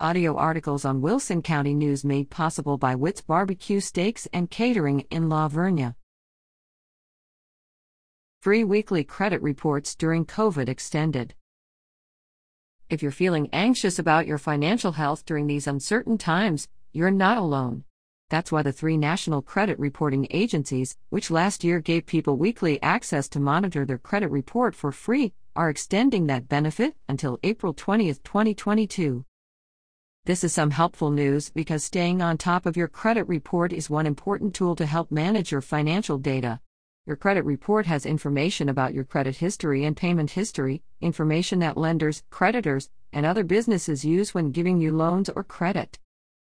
Audio articles on Wilson County News made possible by Witt's Barbecue Steaks and Catering in La Vernia. Free weekly credit reports during COVID extended. If you're feeling anxious about your financial health during these uncertain times, you're not alone. That's why the three national credit reporting agencies, which last year gave people weekly access to monitor their credit report for free, are extending that benefit until April 20, 2022. This is some helpful news because staying on top of your credit report is one important tool to help manage your financial data. Your credit report has information about your credit history and payment history, information that lenders, creditors, and other businesses use when giving you loans or credit.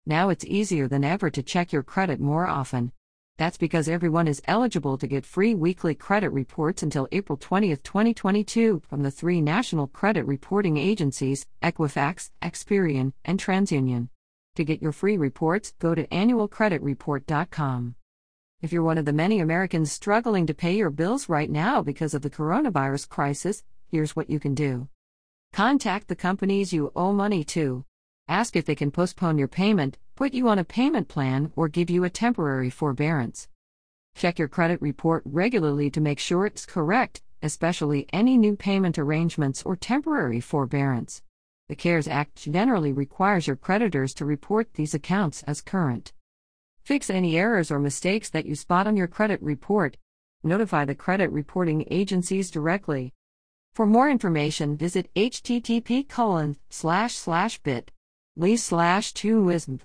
Now it's easier than ever to check your credit more often. That's because everyone is eligible to get free weekly credit reports until April 20, 2022, from the three national credit reporting agencies Equifax, Experian, and TransUnion. To get your free reports, go to annualcreditreport.com. If you're one of the many Americans struggling to pay your bills right now because of the coronavirus crisis, here's what you can do. Contact the companies you owe money to. Ask if they can postpone your payment, put you on a payment plan, or give you a temporary forbearance. Check your credit report regularly to make sure it's correct, especially any new payment arrangements or temporary forbearance. The CARES Act generally requires your creditors to report these accounts as current. Fix any errors or mistakes that you spot on your credit report. Notify the credit reporting agencies directly. For more information, visit http colon slash slash bit lee slash 2 wism